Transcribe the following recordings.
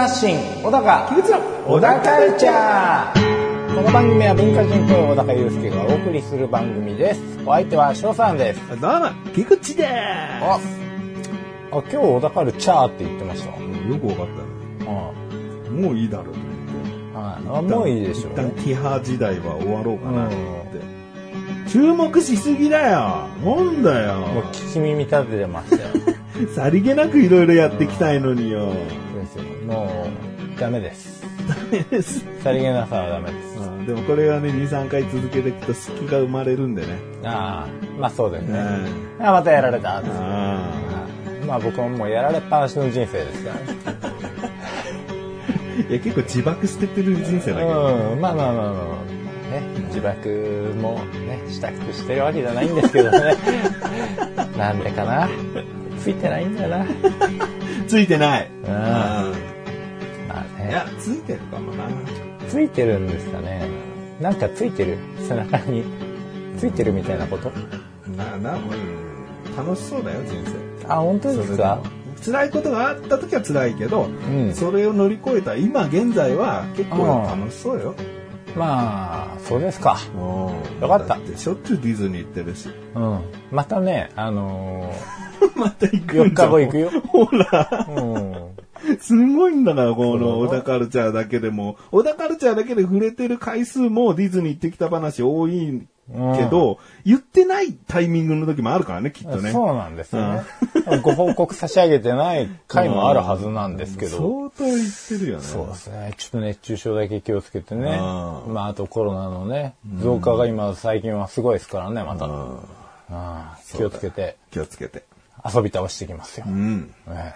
発信小高菊池の小高カルチャーこの番組は文化人と小高祐介がお送りする番組ですお相手は翔さんですどうも、菊池でああ今日小高カルチャーって言ってましたす。よくわかったあね。もういいだろうと思って。はいあもういいでしょう一旦ティハ時代は終わろうかなと思って。注目しすぎだよ。なんだよ。もう聞き耳立ててましたよ さりげなくいろいろやっていきたいのによ。ですよ。もうダメです。です。さりげなさはダメです。うん。でもこれがね、2、3回続けていくと隙が生まれるんでね。ああまあそうですね、うん。あまたやられたあまあ僕ももうやられっぱなしの人生ですから。ねあ。いや、結構自爆捨ててる人生だけど。うん、まあまあまあまあまあ、ね、自爆もね、したくしてるわけじゃないんですけどね。なんでかな。ついてないんだよな。うん。ついてない。まあねいや、、ついてるかもな。ついてるんですかね。なんかついてる背中に。ついてるみたいなこと？な、な、うん、楽しそうだよ、人生。あ、本当ですか？辛いことがあった時は辛いけど、うんそれを乗り越えた今現在は結構楽しそうよ。まあ、そうですか。うんよかったしょっちゅうディズニー行ってるし。うん。またね、あの また行ー、4日後行くよ。ほら、うん。すごいんだから、この小田カルチャーだけでも。小田カルチャーだけで触れてる回数もディズニー行ってきた話多いけど、言ってないタイミングの時もあるからね、きっとね。そうなんですよね。ご報告差し上げてない回もあるはずなんですけど。相当言ってるよね。そうですね。ちょっと熱中症だけ気をつけてね。あまあ、あとコロナのね、増加が今、最近はすごいですからね、また。ああ気をつけて気をつけて。遊び倒してきますよ。うん。え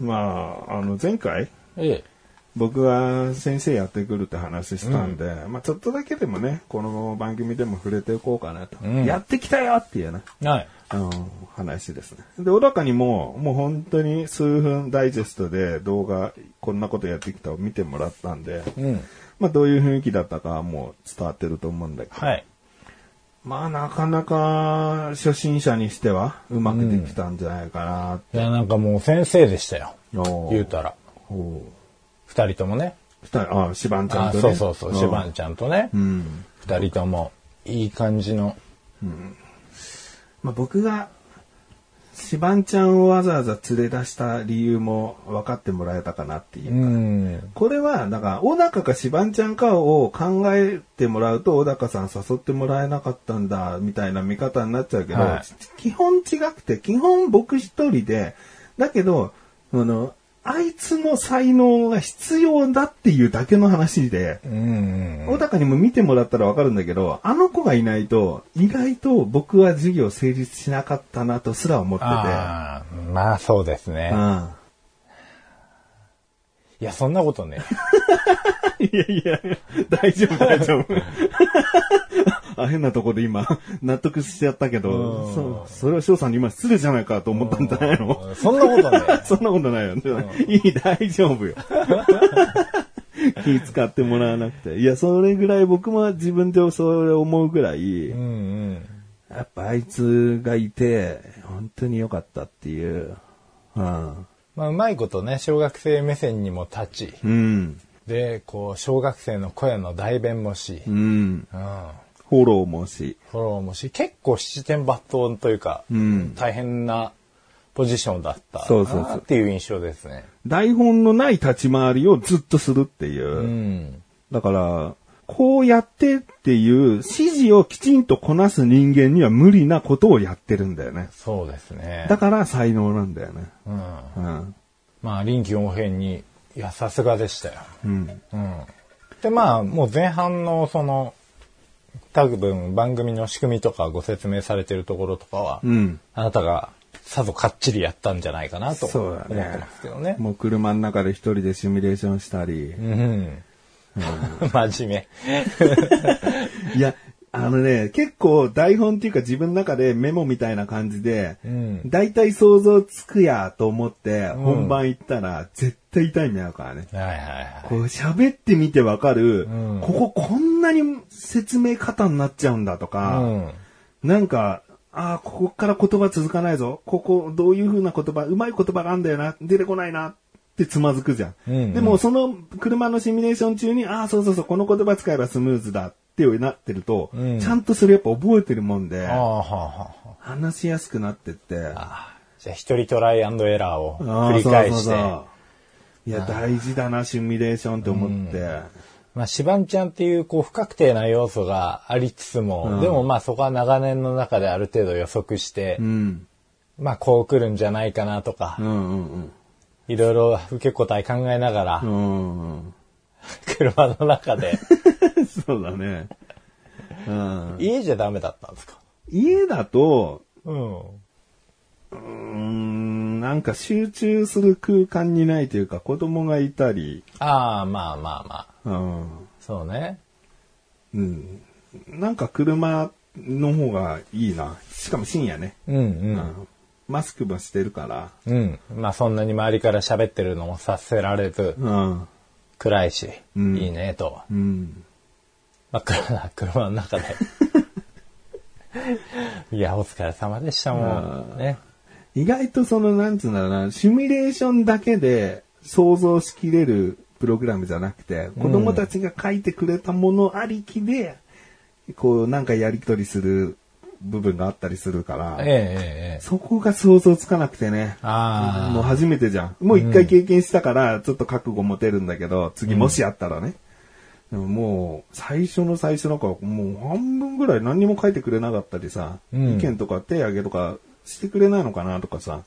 まあ、あの、前回、ええ僕は先生やってくるって話したんで、まあちょっとだけでもね、この番組でも触れていこうかなと。うんやってきたよっていうね、えはい。あの、話ですね。で、小高にも、もう本当に数分ダイジェストで動画、こんなことやってきたを見てもらったんで、うん。まあどういう雰囲気だったかはもう伝わってると思うんだけど、はい。まあなかなか初心者にしてはうまくできたんじゃないかなって。いや、なんかもう先生でしたよ。言うたら。二人ともね。二人、あ、シバンちゃんあとね。そうそうそう、んシュバンちゃんとね。うん。二人とも、いい感じの。まあ、僕が、シバンちゃんをわざわざ連れ出した理由も分かってもらえたかなっていううか。ん。これは、だから、小高かシバンちゃんかを考えてもらうと、小高さん誘ってもらえなかったんだ、みたいな見方になっちゃうけど、はい基本違くて、基本僕一人で、だけど、あの、あいつの才能が必要だっていうだけの話で、うん。小高にも見てもらったらわかるんだけど、あの子がいないと、意外と僕は授業成立しなかったなとすら思ってて。ああ、まあそうですね。うんいや、そんなことね。いやいや、大丈夫大丈夫。あ、変なとこで今、納得しちゃったけど、そう、それは翔さんに今失礼じゃないかと思ったんじゃないの？そんなことね。そんなことないよ。いい、大丈夫よ。気使ってもらわなくて。いや、それぐらい僕も自分でそれ思うぐらい、うんうん。やっぱあいつがいて、本当に良かったっていう。うん。まあ、うまいことね、小学生目線にも立ち、うん。で、こう、小学生の声の代弁もし、ううん。ん。フォローもし。フォローもし、結構七点抜刀というか、うん。大変なポジションだったそうそうそうなっていう印象ですね。台本のない立ち回りをずっとするっていう。うん。だから、こうやってっていう指示をきちんとこなす人間には無理なことをやってるんだよね。そうですね。だから才能なんだよね。うん。うん。まあ、臨機応変に、いや、さすがでしたよ。うん。うん。で、まあ、もう前半のその、多分番組の仕組みとかご説明されてるところとかは、うん。あなたがさぞかっちりやったんじゃないかなと思ってますけどね。もう車の中で一人でシミュレーションしたり。うん。真面いや、あのね、結構台本っていうか自分の中でメモみたいな感じで、目。うん。大体想像つくやと思って本番行ったら絶対痛い目合うからね。はいはいはい。こう喋ってみてわかる、うんこここんなに説明方になっちゃうんだとか、うん。なんか、ああ、ここから言葉続かないぞ。ここ、どういう風な言葉、うまい言葉があんだよな。出てこないな。ってつまずくじゃん。うんうんでも、その車のシミュレーション中に、ああ、そうそうそう、この言葉使えばスムーズだってなってると、うんちゃんとそれやっぱ覚えてるもんで話しやすくなってって。じゃあ、一人トライアンドエラーを繰り返して。そうそうそういや、大事だな、シミュレーションって思って。まあ、シバンちゃんっていう、こう、不確定な要素がありつつも、うんでもまあ、そこは長年の中である程度予測して、うん。まあ、こう来るんじゃないかなとかう、んうんいろいろ受け答え考えながら、うん。うんうん。車の中で、そうだね。うん。家じゃダメだったんですか？家だと、うん。うーん、なんか集中する空間にないというか、子供がいたり、ああ、まあまあまあ。うん。そうね。うん。なんか車の方がいいな。しかも深夜ね。うんう。うんマスクもしてるから。うん。まあそんなに周りから喋ってるのもさせられず、うん。暗いし、うんいいねと。うん。真っ暗な車の中で。いや、お疲れ様でしたもん。ね。意外とその、なんつうんだろうな、シミュレーションだけで想像しきれるプログラムじゃなくて、子供たちが書いてくれたものありきで、こう、なんかやりとりする部分があったりするから、ええ。そこが想像つかなくてね。ああ。もう初めてじゃん。もう一回経験したから、ちょっと覚悟持てるんだけど、次もしあったらね。でももう、最初の最初なんか、もう半分ぐらい何にも書いてくれなかったりさ、うん意見とか手挙げとかしてくれないのかなとかさ、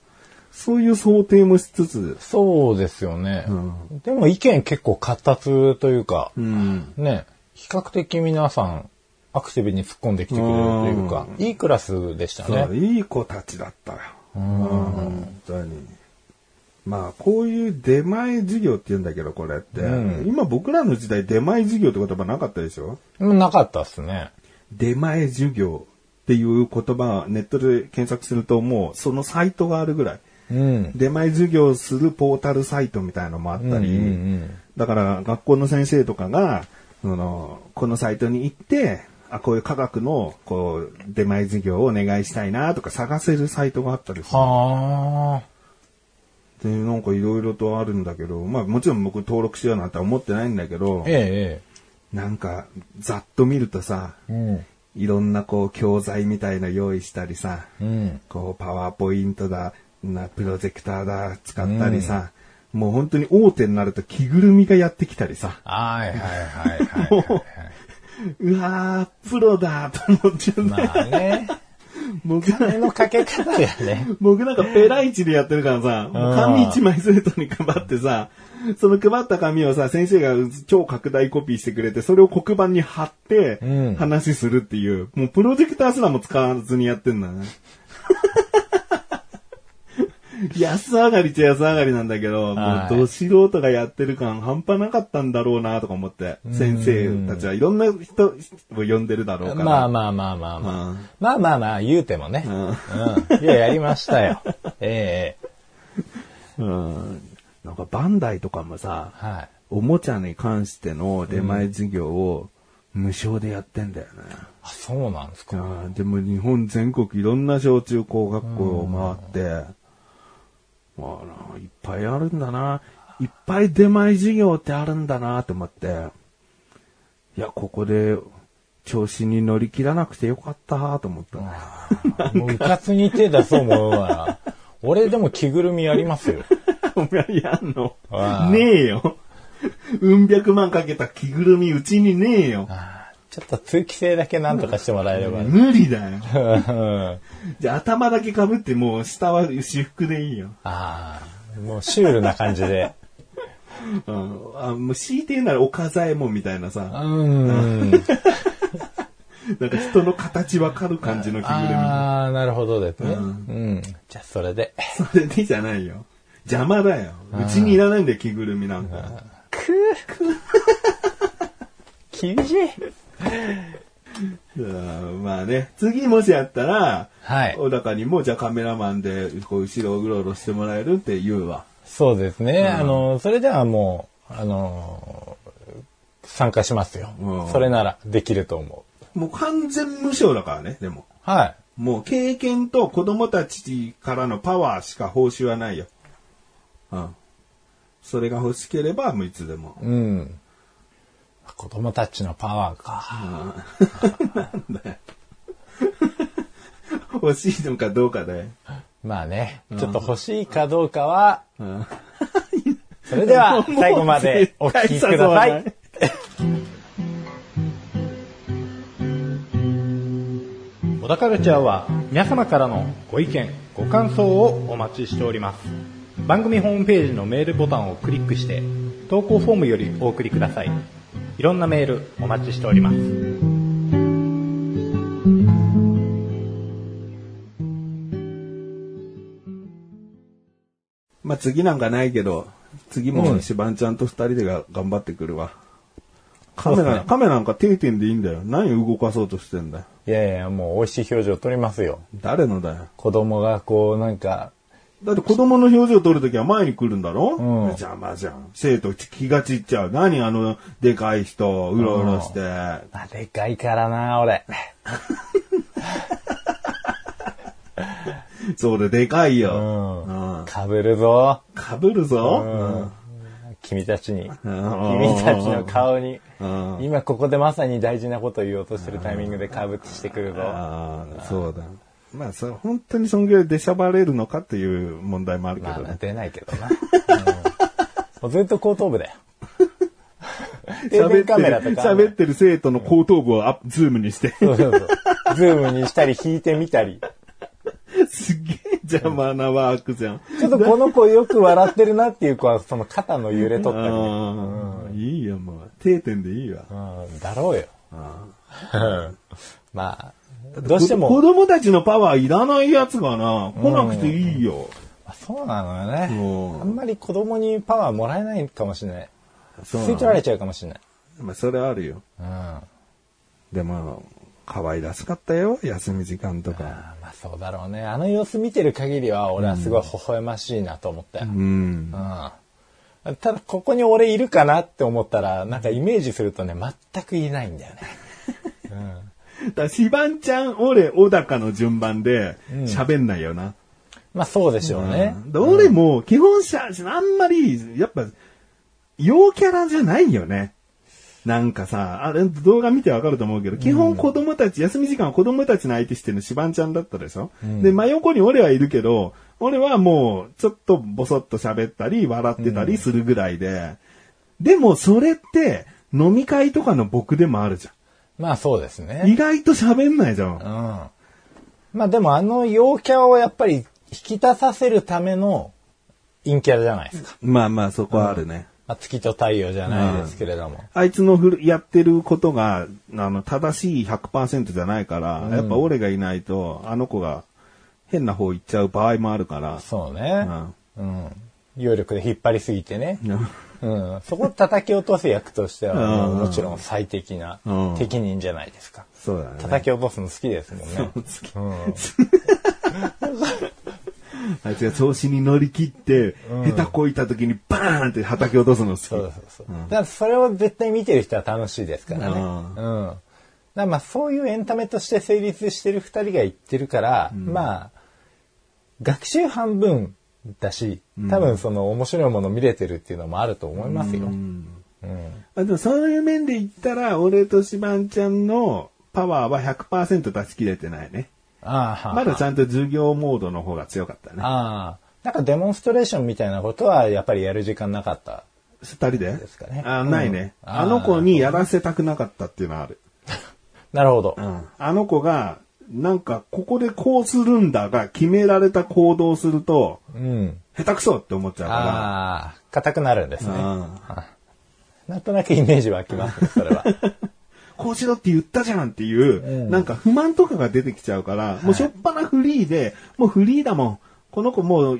そういう想定もしつつ、そうですよね。うんでも意見結構活発というか、うん。ね、比較的皆さんアクティブに突っ込んできてくれるというか、いいクラスでしたね。いい子たちだったよ。うん、本当に。まあ、こういう出前授業って言うんだけど、これって。うん今僕らの時代出前授業って言葉なかったでしょ？うんなかったっすね。出前授業っていう言葉、ネットで検索するともうそのサイトがあるぐらい。うん。出前授業するポータルサイトみたいなのもあったり、うんうんうんだから学校の先生とかが、その、このサイトに行って、あ、こういう科学の、こう、出前授業をお願いしたいなとか探せるサイトがあったりする。はで、なんかいろいろとあるんだけど、まあもちろん僕登録しようなんて思ってないんだけどあ。、えなんか、ざっと見るとさ、えええ。いろんなこう教材みたいの用意したりさ、うん。うん。こうパワーポイントだ、なプロジェクターだ、使ったりさ、もう本当に大手になると着ぐるみがやってきたりさ、はいはいはいはいはい、うわー、プロだと思っちゃうんだよ。まあね。僕金のかけ方がね。僕なんかペライチでやってるからさ、紙一枚生徒に配ってさ、その配った紙をさ、先生が超拡大コピーしてくれて、それを黒板に貼ってうん、話するっていう、もうプロジェクターすらも使わずにやってんだね。安上がりっちゃ安上がりなんだけど、もはいうど素人がやってる感半端なかったんだろうなとか思って、先生たちはいろんな人を呼んでるだろうから。まあまあまあまあまあ。うんまあまあまあ、言うてもね。んうん。いや、やりましたよ。ええうんなんかバンダイとかもさ、はい。おもちゃに関しての出前授業を無償でやってんだよね。あ、そうなんですか。うんでも日本全国いろんな小中高学校を回って、まあな、いっぱいあるんだな。いっぱい出前授業ってあるんだなと思って、いや、ここで調子に乗り切らなくてよかったと思った。もう、うかつに手出そうものなら、俺でも着ぐるみやりますよ。お前やんの？ねえよ。うん百万かけた着ぐるみうちにねえよ。ちょっと通気性だけなんとかしてもらえればね。無理だよ。うんじゃあ頭だけ被ってもう下は私服でいいよ。ああ、もうシュールな感じで。うん。あもう強いて言うなら岡左衛門みたいなうさ、ん。なんか人の形わかる感じの着ぐるああ、なるほどですね。ううんん。じゃあ、それで。み。それでじゃないよ。邪魔だよ。うちにいらないんだよ、着ぐるみなんか。く 厳しい。うんまあね、次もしやったら、はい小高にも、じゃあカメラマンで、こう、後ろをうろうろしてもらえるって言うわ。そうですね。あの、それではもう、あの、参加しますよ。うんそれならできると思う。もう完全無償だからね、でも。はい。もう経験と子供たちからのパワーしか報酬はないよ。うん。それが欲しければ、もういつでも。うん。子供たちのパワーか。欲しいのかどうかで。まあね、ちょっと欲しいかどうかは、うん。それでは最後までお聞きください。小田カルチャーは皆様からのご意見、ご感想をお待ちしております。番組ホームページのメールボタンをクリックして、投稿フォームよりお送りください。いろんなメールお待ちしております。まあ次なんかないけど、次もしばんちゃんと二人でが頑張ってくるわ。カメラ、ねカメラなんか定点でいいんだよ。何動かそうとしてんだよ。いやいや、もう美味しい表情撮りますよ。誰のだよ。子供がこう、なんか、だって子供の表情を撮るときは前に来るんだろ？うん邪魔じゃん。生徒気が散っちゃう。何あの、でかい人、うろうろして。あ、でかいからな、俺。そうで、でかいよ。かぶるぞ。かぶるぞ。うん君たちに。うん君たちの顔にうん。今ここでまさに大事なことを言おうとしてるタイミングでかぶってしてくるぞ。そうだ。まあ、それ本当にそんぐらい出しゃばれるのかっていう問題もあるけまあどね。出ないけどな。うんずっと後頭部だよ。定点カメラとか。喋ってる生徒の後頭部をアップ、ズームにして。そうそうそう。ズームにしたり引いてみたり。すげえ邪魔なワークじゃん。ちょっとこの子よく笑ってるなっていう子はその肩の揺れ取ったりね。ああ、いいよ、もう。定点でいいわ。うん、だろうよ。あうんまあ、どうしても。子供たちのパワーいらないやつがな、来なくていいよ。あそうなのよね。うんあんまり子供にパワーもらえないかもしれない。そう吸い取られちゃうかもしれない。まあ、それはあるよ。うん。でも、可愛らしかったよ、休み時間とか。まあそうだろうね。あの様子見てる限りは俺はすごい微笑ましいなと思ったよ。ううんん。ただここに俺いるかなって思ったら、なんかイメージするとね、全くいないんだよね。だ から、シバンちゃん、俺、小高の順番で、喋んないよな。まあそうでしょうね。で俺も、基本しゃ、あんまり、やっぱ、陽キャラじゃないよね。なんかさ、あれ、動画見てわかると思うけど、基本子供たち、休み時間は子供たちの相手してるのシバンちゃんだったでしょ、で、真横に俺はいるけど、俺はもう、ちょっとボソッと喋ったり、笑ってたりするぐらいで、でもそれって、飲み会とかの僕でもあるじゃまあそうですん。ね。意外と喋んないじゃん。うん。まあでもあの陽キャをやっぱり引き立たせるための陰キャラじゃないですか。まあまあ、そこはあるね。まあ、月と太陽じゃないですけれども。あいつのふるやってることが、あの、正しい100%じゃないから、やっぱ俺がいないと、あの子が変な方行っちゃう場合もあるから。そうね。うん。揚力で引っ張りすぎてね。うんうん。そこを叩き落とす役としては、もちろん最適なうん適任じゃないですか。そうだね。叩き落とすの好きですもんね。うん。あいつが調子に乗り切って、下手こいた時にバーンって叩き落とすの好き。そうそうそう。だからそれを絶対見てる人は楽しいですからね。ううんまあそういうエンタメとして成立してる二人が言ってるから、まあ、学習半分だし、多分その面白いもの見れてるっていうのもあると思いますよ。うん。あでもそういう面で言ったら、俺としばんちゃんのパワーは100%出し切れてないね。ああ、まだちゃんと授業モードの方が強かったね。ああ。なんかデモンストレーションみたいなことはやっぱりやる時間なかった。二人で？ですかねあ、ないね。うんあの子にやらせたくなかったっていうのはある。なるほど。あの子が、なんか、ここでこうするんだが、決められた行動をすると、うん。下手くそって思っちゃうかああ、硬くなるんですね。ら。うんなんとなくイメージ湧きますね、それは。こうしろって言ったじゃんっていう、なんか不満とかが出てきちゃうから、もうしょっぱなフリーで、もうフリーだもん。この子もう、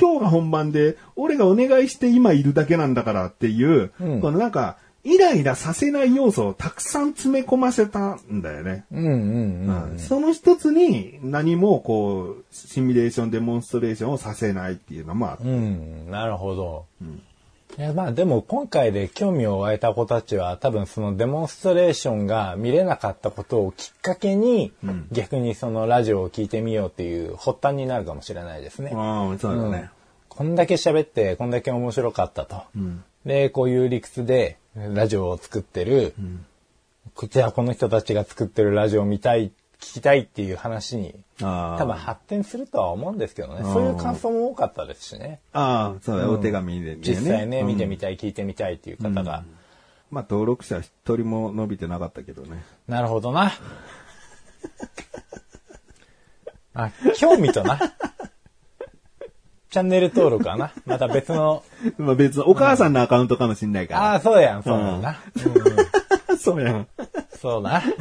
今日が本番で、俺がお願いして今いるだけなんだからっていう、うんこのなんか、イライラさせない要素をたくさん詰め込ませたんだよね。うんうんうん。その一つに何もこう、シミュレーション、デモンストレーションをさせないっていうのは、まあ、うん、なるほど。いやまあでも今回で興味を湧いた子たちは多分そのデモンストレーションが見れなかったことをきっかけに、逆にそのラジオを聞いてみようっていう発端になるかもしれないですね。ああ、そうだね。こんだけ喋ってこんだけ面白かったと。で、こういう理屈でラジオを作ってる、こちらこの人たちが作ってるラジオを見たい、聞きたいっていう話に多分発展するとは思うんですけどね。そういう感想も多かったですしね。ああ、そうだ、お手紙で、ね。実際ね、うん見てみたい、聞いてみたいっていう方が。まあ、登録者一人も伸びてなかったけどね。なるほどな。あ、興味とな。チャンネル登録はな？また別の。まあ別のお母さんのアカウントかもしんないかああ、そうやん、そうやんな。うんら。そうやん。そうな。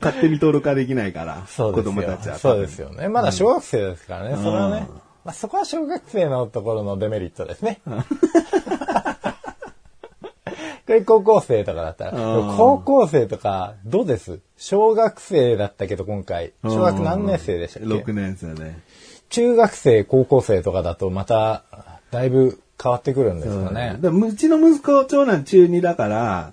勝手に登録はできないから。そうですよ。子供たちは。そうですよね。まだ小学生ですからね、それはね。まあ、そこは小学生のところのデメリットですね。これ高校生とかだったら、うん高校生とかどうです？小学生だったけど今回、小学何年生でしたっけ ?6 年生ね。中学生、高校生とかだとまた、だいぶ変わってくるんですかね。だからうちの息子、長男中2だから、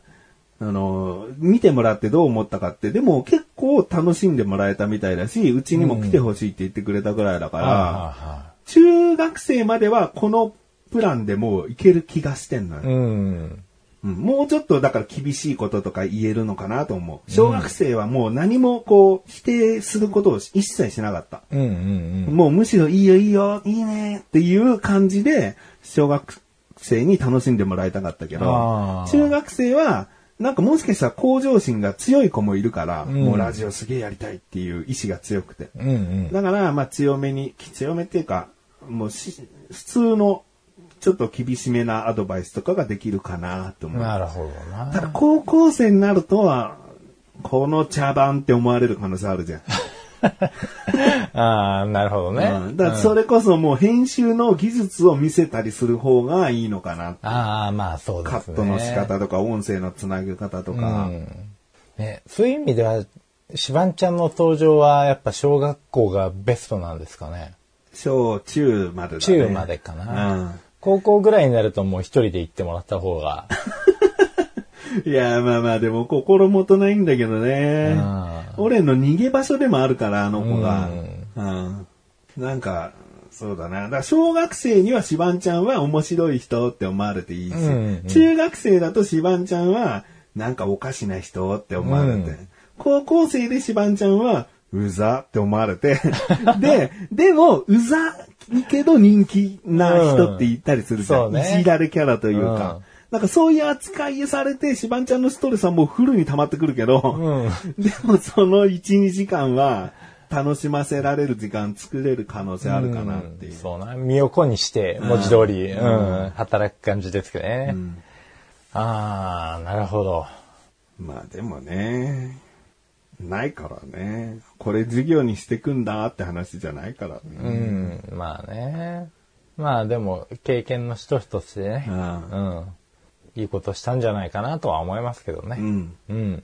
あの、見てもらってどう思ったかって、でも結構楽しんでもらえたみたいだし、うちにも来てほしいって言ってくれたぐらいだから、はいは中学生まではこのプランでもういける気がしてんのよ。うん。うんもうちょっとだから厳しいこととか言えるのかなと思う。小学生はもう何もこう否定することを一切しなかった。うんうんうん。もうむしろいいよいいよ、いいねっていう感じで小学生に楽しんでもらいたかったけど中学生はなんかもしかしたら向上心が強い子もいるから、んもうラジオすげえやりたいっていう意志が強くて。うんうん。だから、まあ強めに、強めっていうか、もうし普通のちょっと厳しめなアドバイスとかができるかなと思う。なるほどな。ただ高校生になるとは、この茶番って思われる可能性あるじゃん。ああ、なるほどね。うんだからそれこそもう編集の技術を見せたりする方がいいのかな。ああ、まあそうですね。カットの仕方とか音声のつなげ方とか。ね、そういう意味では、シバンちゃんの登場はやっぱ小学校がベストなんですかね。小中までだね。中までかな。うん高校ぐらいになるともう一人で行ってもらった方が。いや、まあまあ、でも心もとないんだけどねうん。俺の逃げ場所でもあるから、あの子が。うん。なんか、そうだな。だ小学生にはシバンちゃんは面白い人って思われていいし、うんうん中学生だとシバンちゃんはなんかおかしな人って思われて、うん高校生でシバンちゃんはうざって思われて、で、でも、うざいけど人気な人って言ったりするじゃん。うんねいじられキャラというか。うんなんかそういう扱いされて、シバンちゃんのストレスはもうフルに溜まってくるけど、うん。でもその1、2時間は楽しませられる時間作れる可能性あるかなっていう。そうな。身を粉にして、文字通り、うん、働く感じですけどね。ああ、なるほど。まあでもね、ないからね。これ授業にしてくんだって話じゃないからね。うん、まあね。まあでも、経験の一つとしてね、ううん。いいことしたんじゃないかなとは思いますけどね。うん。うん。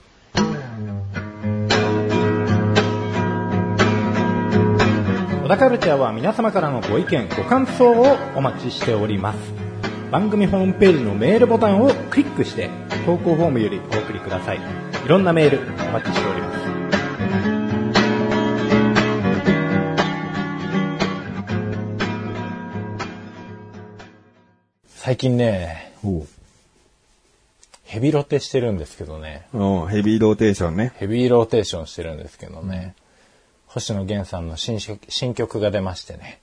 小田カルチャーは皆様からのご意見、ご感想をお待ちしております。番組ホームページのメールボタンをクリックして、投稿フォームよりお送りください。いろんなメールお待ちしております。最近ね、ヘビロテしてるんですけどね。ヘビーローテーションね。ヘビーローテーションしてるんですけどね。星野源さんの新曲新曲が出ましてね。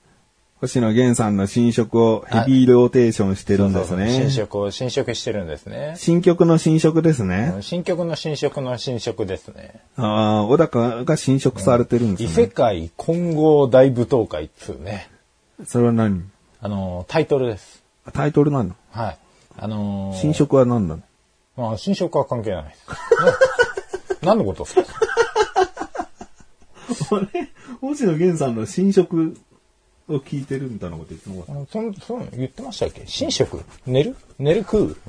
星野源さんの新色をヘビーローテーションしてるんですね。新色を新色してるんですね。新曲の新色ですね。新曲の新色の新色ですね。ああ、小高が新色されてるんで異すね。世界混合大舞踏会っつうね。それは何？あの、タイトルです。タイトルなの？はい。あのー。新色は何なの？まあ、新色は関係ないです。ね 何のことですか？あれ？星野源さんの新色を聞いてるみたいなこと言ってなかっあのそんそん言ってましたっけ？寝食寝る？寝る食う？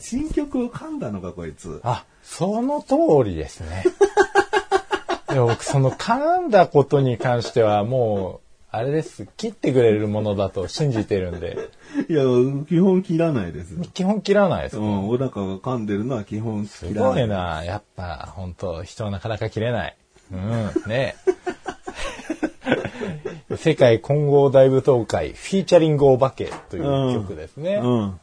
新曲を噛んだのか、こいつ。あ、その通りですね。でも僕、その噛んだことに関してはもう、あれです。切ってくれるものだと信じてるんで、いや、基本切らないです。基本切らないですう。ん、小高が噛んでるのは基本す切らない。ごいな。やっぱ、本当人はなかなか切れない。うん、ね。世界混合大舞踏会、フィーチャリングお化けという曲ですね。うん。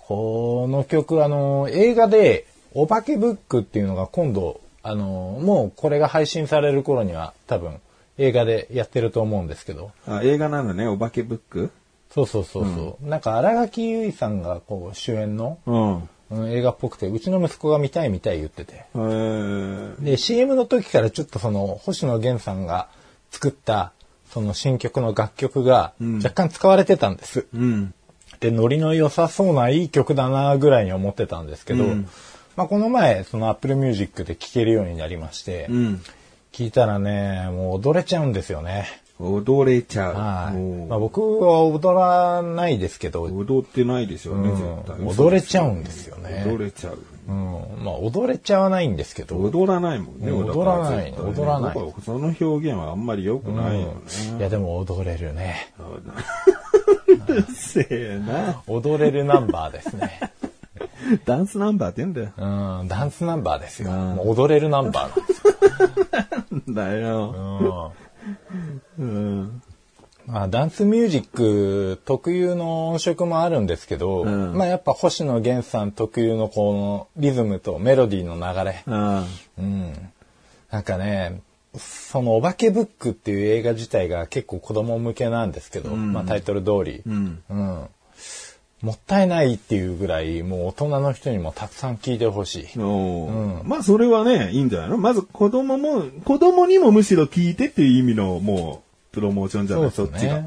この曲、あの、映画で、お化けブックっていうのが今度、あの、もうこれが配信される頃には多分映画でやってると思うんですけど、あ映画なのね、お化けブック？そうそうそうそう、なんか荒垣結衣さんがこう主演の、うん。うん映画っぽくて、うちの息子が見たい見たい言ってて。えー、で、CM の時からちょっとその、星野源さんが作った、その新曲の楽曲が若干使われてたんです。うん。で、ノリの良さそうないい曲だなぐらいに思ってたんですけど、まあこの前、その Apple Music で聴けるようになりまして、うん。聞いたらね、もう踊れちゃうんですよね。踊れちゃう。はい。まあ僕は踊らないですけど、うん踊ってないでしょうね、絶対。踊れちゃうんですよね。踊れちゃう。うん。まあ踊れちゃわないんですけど、踊らないもんね、踊らない踊らないその表現はあんまり良くないよね。いやでも踊れるね。うるせえな。踊れるナンバーですね。ダンスナンバーって言うんだよ。うん、ダンスナンバーですよ。踊れるナンバーなんですだよ。よ。うん。まあ、ダンスミュージック特有の音色もあるんですけど、うんまあやっぱ星野源さん特有のこのリズムとメロディーの流れ。あうん。なんかね、そのお化けブックっていう映画自体が結構子供向けなんですけど、まあタイトル通り、うん。うんもったいないっていうぐらい、もう大人の人にもたくさん聞いてほしい。おーまあそれはね、いいんじゃないの？まず子供も、子供にもむしろ聞いてっていう意味のもう、プロモーションじゃない、そねっちが。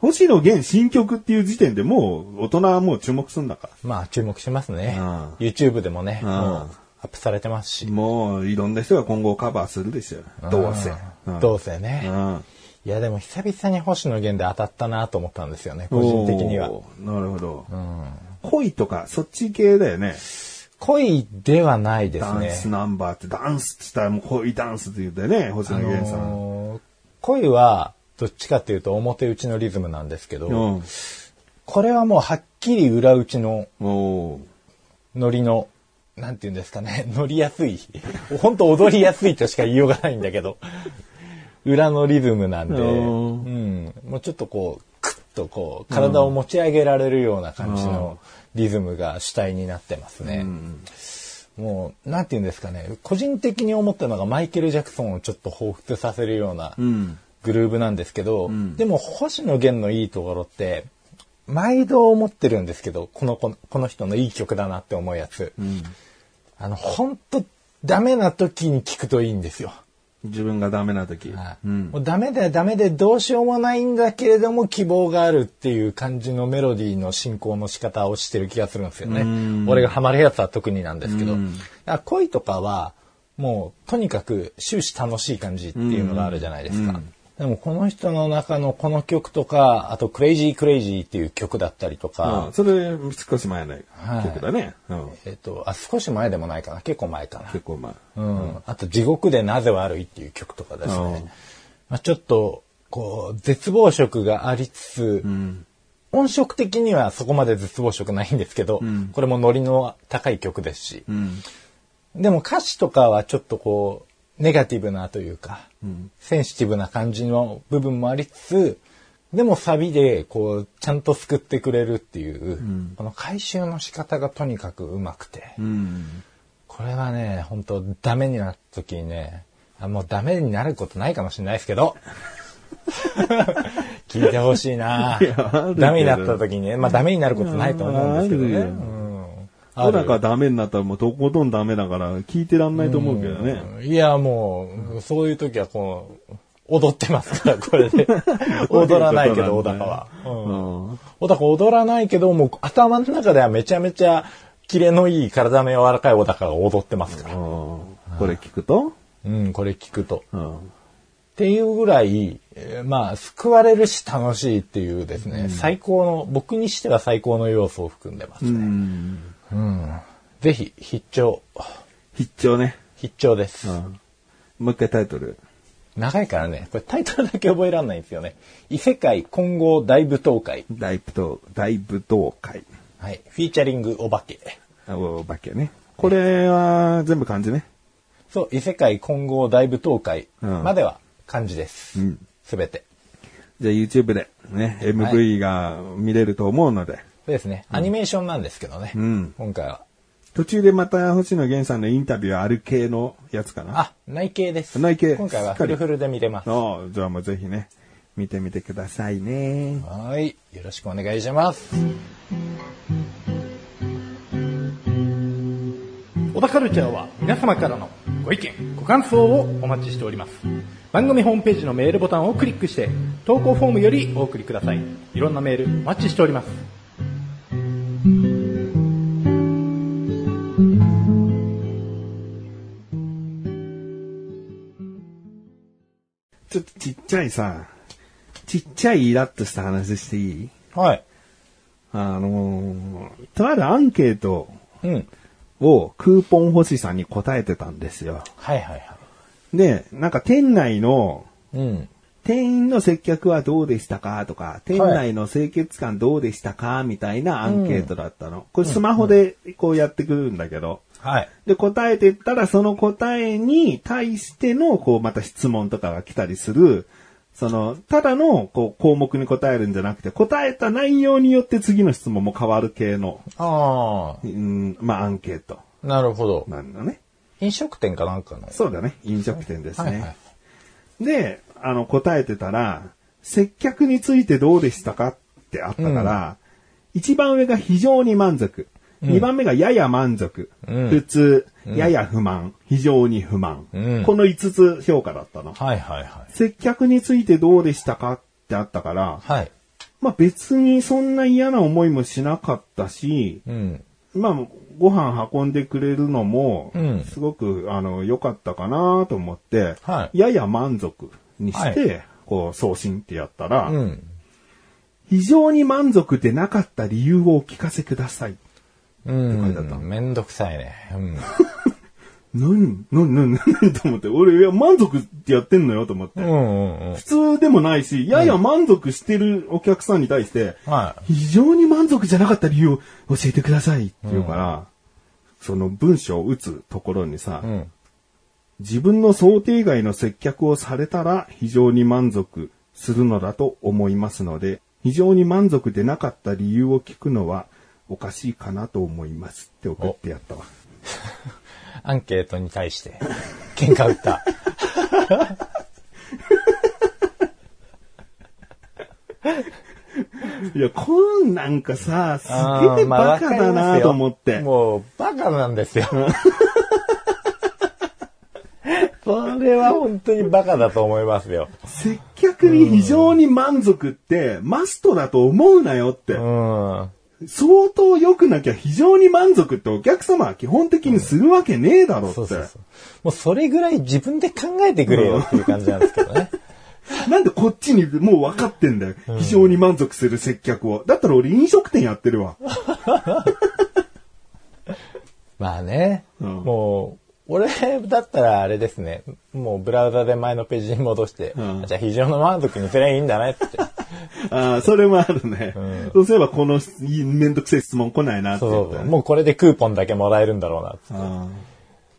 星野源新曲っていう時点でもう大人はもう注目するんだかまあ注目しますね。うん YouTube でもね、うんもうアップされてますしら。。もういろんな人が今後カバーするでしょ。どうせ。うんどうせね。うんいやでも久々に星野源で当たったなと思ったんですよね、個人的には。なるほど。うん恋とか、そっち系だよね。恋ではないですダンスね。ナンバーって、ダンスって言ったらもう恋ダンスって言うんだよね、星野源さん。あのー恋はどっちかっていうと表打ちのリズムなんですけど、うん。これはもうはっきり裏打ちのノリの、なんて言うんですかね、乗りやすい。本当踊りやすいとしか言いようがないんだけど、裏のリズムなんで、ううんん、もうちょっとこう、クッとこう、体を持ち上げられるような感じのリズムが主体になってますね。もう、なんて言うんですかね、個人的に思ったのがマイケル・ジャクソンをちょっと彷彿させるようなうん。グルーブなんですけど、でも星野源のいいところって、毎度思ってるんですけど、この子、この人のいい曲だなって思うやつ。うん。あの、本当ダメな時に聞くといいんですよ。自分がダメな時。はいうんもうダメでダメでどうしようもないんだけれども希望があるっていう感じのメロディーの進行の仕方をしてる気がするんですよね。俺がハマるやつは特になんですけど。あ恋とかはもうとにかく終始楽しい感じっていうのがあるじゃないですか。でもこの人の中のこの曲とか、あと Crazy Crazy っていう曲だったりとか、うんそれ、少し前の曲だね。うん。えっと、あ、少し前でもないかな。結構前かな。結構前。うん。あと、地獄でなぜ悪いっていう曲とかですうんね。まあ、ちょっと、こう、絶望色がありつつ、音色的にはそこまで絶望色ないんですけど、これもノリの高い曲ですし、うん。でも歌詞とかはちょっとこう、ネガティブなというか、センシティブな感じの部分もありつつ、でもサビでこう、ちゃんと救ってくれるっていう、この回収の仕方がとにかくうまくて、うん。これはね、本当ダメになった時にね、あもうダメになることないかもしれないですけど、聞いてほしいな。ダメになった時にね、まあダメになることないと思うんですけどね。あるようん小高ダメになったらもうとことんダメだから聞いてらんないと思うけどね。いや、もう、そういう時はこう、踊ってますから、これで。踊らないけど、小高は。小高踊らないけど、もう頭の中ではめちゃめちゃ、キレのいい体の柔らかい小高が踊ってますから。これ聞くと？うん、これ聞くと。うん。っていうぐらい、えーまあ、救われるし楽しいっていうですね、最高の、僕にしては最高の要素を含んでますね。うんぜひ、必聴。必聴ね。必聴です。うん。もう一回タイトル。長いからね、これタイトルだけ覚えられないんですよね。異世界混合大舞踏会。大舞踏、大舞踏会。はい。フィーチャリングお化け。あお化けね。これは全部漢字ね。そう、異世界混合大舞踏会うんまでは漢字ですうん。すべ、て。じゃあ YouTube でね、MV が見れると思うので、そうですね。アニメーションなんですけどね。うん今回は。途中でまた星野源さんのインタビューある系のやつかな？あ、内径です。内径今回はフルフルで見れます。ああ、じゃあもうぜひね、見てみてくださいね。はい。よろしくお願いします。小田カルチャーは皆様からのご意見、ご感想をお待ちしております。番組ホームページのメールボタンをクリックして、投稿フォームよりお送りください。いろんなメールお待ちしております。ちっちゃいさ、ちっちゃいイラッとした話していい？はい。あのーとあるアンケートうん。をクーポン欲しさんに答えてたんですよ。はいはいはで、なんか店内のい。うん。店員の接客はどうでしたかとか、店内の清潔感どうでしたかみたいなアンケートだったの。これスマホでこうやってくるんだけど。はい。で、答えてったら、その答えに対しての、こう、また質問とかが来たりする、その、ただの、こう、項目に答えるんじゃなくて、答えた内容によって次の質問も変わる系の、あうん、まあ、アンケートあ、なるほど。なんだね。飲食店かなんかの。そうだね。飲食店ですね。はいはい。で、あの、答えてたら、接客についてどうでしたかってあったから、一番上が非常に満足。二番目がやや満足。うん普通、やや不満。非常に不満。うんこの五つ評価だったの。はいはいは接客についてどうでしたかってあったから、い。はい。まあ別にそんな嫌な思いもしなかったし、うん。まあご飯運んでくれるのもうん、すごく、あの、良かったかなと思って、はいやや満足にして、はこう送信ってやったら、うん。非常に満足でなかった理由をお聞かせください。うん。書いてあっためんどくさいね。うん。何何何何と思って、俺、いや、満足ってやってんのよと思って。うんうんうん。普通でもないし、やや満足してるお客さんに対して、は非常に満足じゃなかった理由を教えてくださいって言うから、その文章を打つところにさ、い。うん。自分の想定外の接客をされたら非常に満足するのだと思いますので、非常に満足でなかった理由を聞くのはおかしいかなと思いますって送ってやったわ。アンケートに対して、喧嘩打った。いや、こんなんかさ、すあげえバカだなと思って。もう、バカなんですよ。それは本当にバカだと思いますよ。接客に非常に満足って、マストだと思うなよって。うん。相当良くなきゃ非常に満足ってお客様は基本的にするわけねえだろって。そうそうそう。もうそれぐらい自分で考えてくれよっていう感じなんですけどね。なんでこっちにもう分かってんだよ。非常に満足する接客を。だったら俺飲食店やってるわ。まあね、うんもう、俺だったらあれですね、もうブラウザで前のページに戻して、うんじゃあ非常の満足にすればいいんだねって。ああ、それもあるね。んそうすればこのめんどくせえ質問来ないなってそう言ったそう。もうこれでクーポンだけもらえるんだろうなって。あ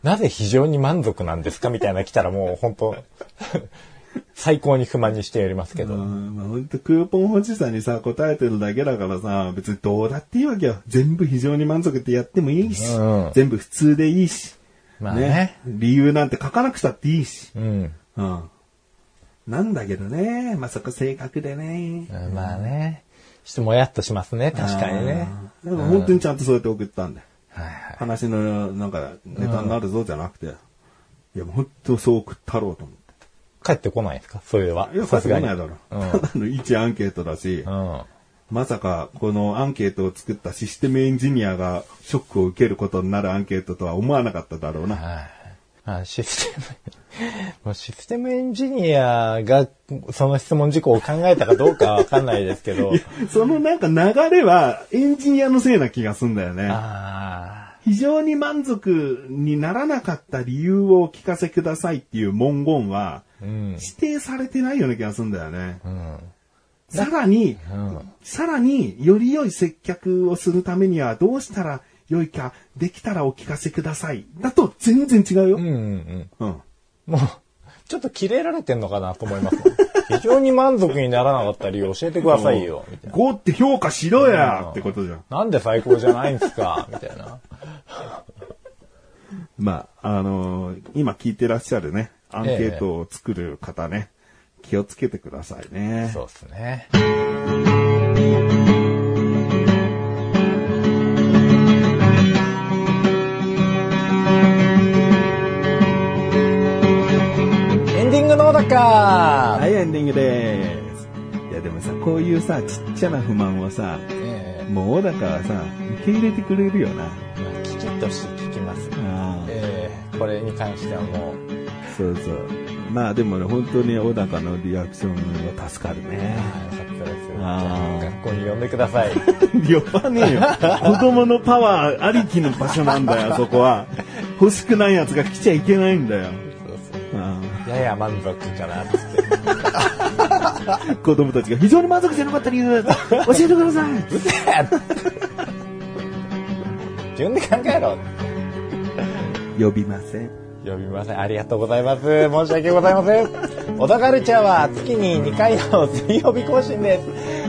なぜ非常に満足なんですかみたいな来たらもう本当 最高に不満にしてやりますけど。まあ、本当クーポン欲しさにさ、答えてるだけだからさ、別にどうだっていいわけよ。全部非常に満足ってやってもいいし、うん全部普通でいいし、まあね。理由なんて書かなくたっていいし。うん。うん。なんだけどね、まあ、そこ正確でね。まあね。ちょっともやっとしますね、確かにね。でも本当にちゃんとそうやって送ったんだよ。はいはい。話のなんかネタになるぞじゃなくて、いや、本当そう送ったろうと思って。帰ってこないですか？それは。いや、さすがに。ないだろ。うん ただの一アンケートだし、うん。まさかこのアンケートを作ったシステムエンジニアがショックを受けることになるアンケートとは思わなかっただろうな。はい。まあ、システム、システムエンジニアがその質問事項を考えたかどうかはわかんないですけど。そのなんか流れはエンジニアのせいな気がすんだよね。あ非常に満足にならなかった理由をお聞かせくださいっていう文言は。指定されてないような気がするんだよね。うん。さらに、うん。さらにより良い接客をするためにはどうしたら良いか、できたらお聞かせください。だと全然違うよ。うんうんうん。うん。もう、ちょっとキレられてんのかなと思います。非常に満足にならなかった理由教えてくださいよ、みたいな。5って評価しろやってことじゃん。なんで最高じゃないんですか？みたいな。まあ、あのー今聞いてらっしゃるね、アンケートを作る方ね、気をつけてくださいね。そうですね。エンディングのだかはい、エンディングです。いや、でもさ、こういうさ、ちっちゃな不満をさ、えもう小高はさ、受け入れてくれるよな。えきちっとして聞きます。あええこれに関してはもう、そうそう。まあでもね、本当に小高のリアクションは助かるね。あ学校に呼んでください。呼ばねえよ。子供のパワーありきの場所なんだよ、そこは。欲しくない奴が来ちゃいけないんだよ。やや満足かなって。あ 子供たちが非常に満足じゃなかった理由、教えてください。自分で考えろ。呼びません。呼びません。ありがとうございます。申し訳ございません。小田カルチャーは月に2回の水曜日更新で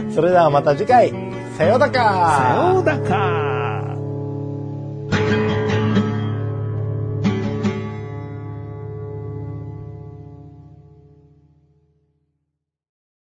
す。それではまた次回、さようだかさようだか